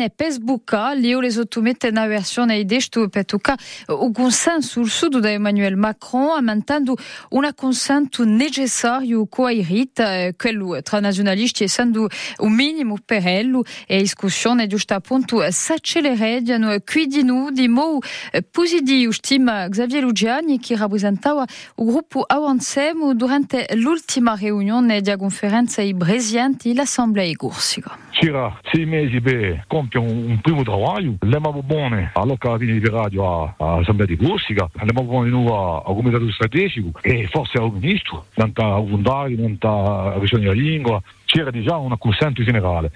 e Facebooka lio les automette na versione idestu petuka o consenso sul sud da Emmanuel Macron aumentando una consenso necessario coairit quello tra nazionalisti essendo un minimo per ello e discussione giusto appunto s'accelerediano quindi nu di mo positivo stima Xavier Lugiani che rappresentava il gruppo Avancemo durante l'ultima riunione della conferenza i presidenti l'assemblea Gursiga. Circa sei mesi per compiere un, un primo lavoro, l'abbiamo buone all'occasione di radio all'Assemblea di Corsica, l'abbiamo buone noi al Comitato Strategico. E forse al Ministro, tanto a Vondari, tanto a Regione della Lingua, c'era già un consenso generale.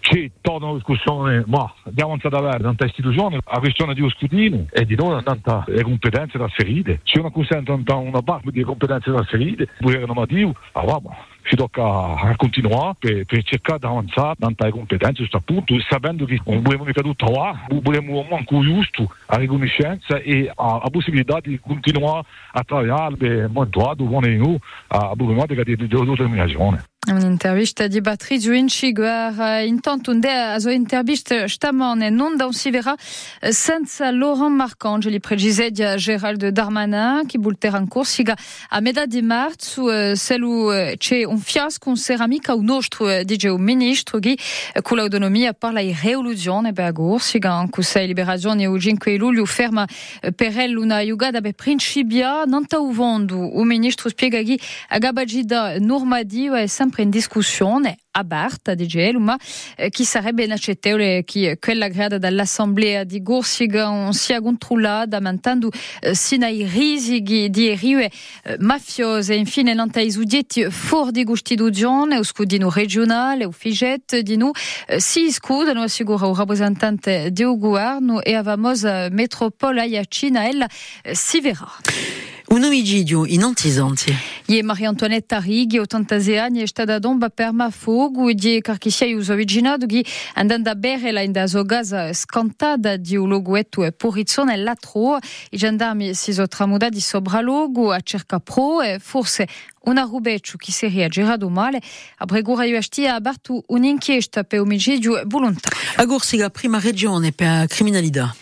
C'è tutta una discussione, ma abbiamo avanzato avere tanta istituzione, la questione di scrutino e di noi tanta le competenze trasferite. C'è una consenso una parte di competenze trasferite, pure normativo, allora ci tocca continuare per, per cercare di avanzare tante competenze a questo punto, sapendo che non vogliamo mica tutto là, vogliamo manco giusto la riconoscenza e la, la possibilità di continuare a lavorare per montuare buone noi a problematica di, di, di determinazione. Un'intervista di unde a sua intervista stamane non da un si verrà senza Laurent Marcangeli, precise di Gerald Darmanin, bulterà in Corsica a di selu c'è un fiasco un ceramica un nostro dice un ministro che con l'autonomia parla di rivoluzione per Corsica, in questa liberazione il 5 luglio ferma un sempre in discussione aperta di gelo, ma eh, chi sarebbe inaccettabile che quella grada dall'assemblea di Gorsiga sia controllata, aumentando eh, sino ai rischi di riue eh, mafiose. Infine, nanta i suddetti fuori di costituzione, o scudino regionale, o figet, di noi, eh, si scudano, assicura il rappresentante del governo e a famosa metropole Ayacina, ella eh, si verrà. Un omicidio in Antizanti. Je Maria-Antoinette Righi, 86 anni, è stata domba per mafogo di carchisia uso originato che andando a bere la inda zogasa scantata di un logoetto e porizzone latro. I gendarmi si sono tramudati sopra logo a cerca pro e forse una rubeccio che si è girato male. A Bregura UHT ha aperto un'inchiesta per omicidio volontario. A Gorsiga, prima regione per criminalità.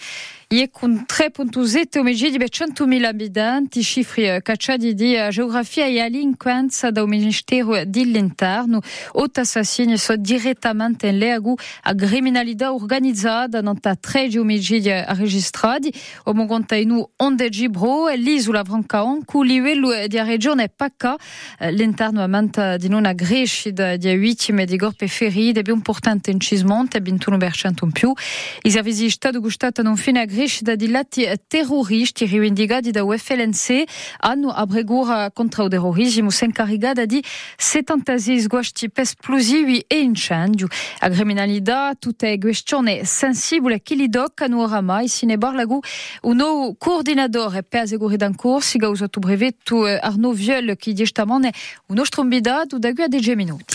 E con 3.7 omicidi per 100.000 abitanti, cifre cacciati di geografia e leggo a criminalità organizzata, non ha tre omicidi registrati. O monta in onde Gibro, l'isola Brancaon, livello di regione. L'interno aumenta di non di vittime di corpi feriti, più importante in Cismonte, 21% in più. I servizi di Stato gustano fine crescita di lati terroristi rivendicati da UFLNC hanno a Bregura contro il terrorismo si è incaricata di 76 guasti esplosivi e incendio. La criminalità, tutta è questione sensibile che li toccano oramai, se ne parla un nuovo coordinatore per la segurità in corso, che ha usato brevetto Arnaud Viol, che giustamente un nostro invitato da qui a 10 minuti.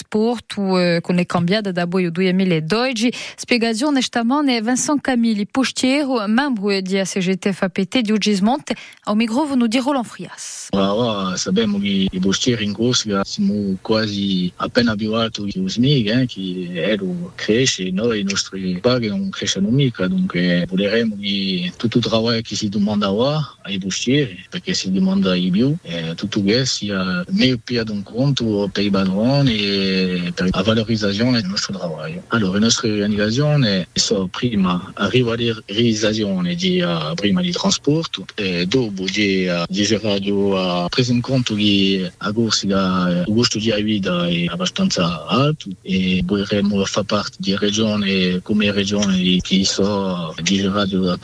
prima i trasporto uh, con le cambiate da 2012. Spiegazione stamane Vincent Camilli, postiero, membro di Ugismonte, ao microfono di Roland Frias. Allora, sappiamo che i postieri in Corsica siamo quasi appena abituati ai SMIC, eh, che ero cresce, noi i nostri paghi non crescono mica, dunque voleremo che tutto il lavoro che si domanda ora ai postieri, perché si domanda di più, eh, tutto questo sia meglio più ad un conto per i padroni e per la valorizzazione del nostro la nostra organizzazione è prima a rivalutazione di uh, prima di trasporto e dopo di, uh, di radio a preso in conto che a Corsica il costo di vita è abbastanza alto e vorremmo fare parte di che so a la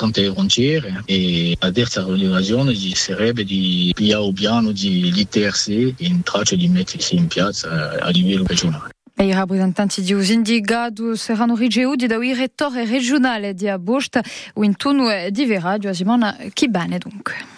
di l'ITRC in traccia di mettersi in piazza a regionale. E i rappresentanti di Usindicado saranno ricevuti da un rettore regionale di Abosta, o in turno di Vera, di Asimona Kibane dunque.